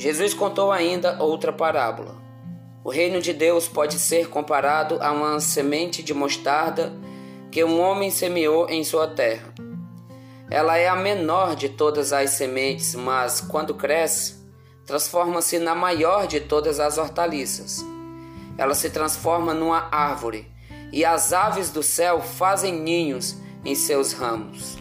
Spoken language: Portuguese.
Jesus contou ainda outra parábola. O reino de Deus pode ser comparado a uma semente de mostarda que um homem semeou em sua terra. Ela é a menor de todas as sementes, mas quando cresce, transforma-se na maior de todas as hortaliças. Ela se transforma numa árvore, e as aves do céu fazem ninhos em seus ramos.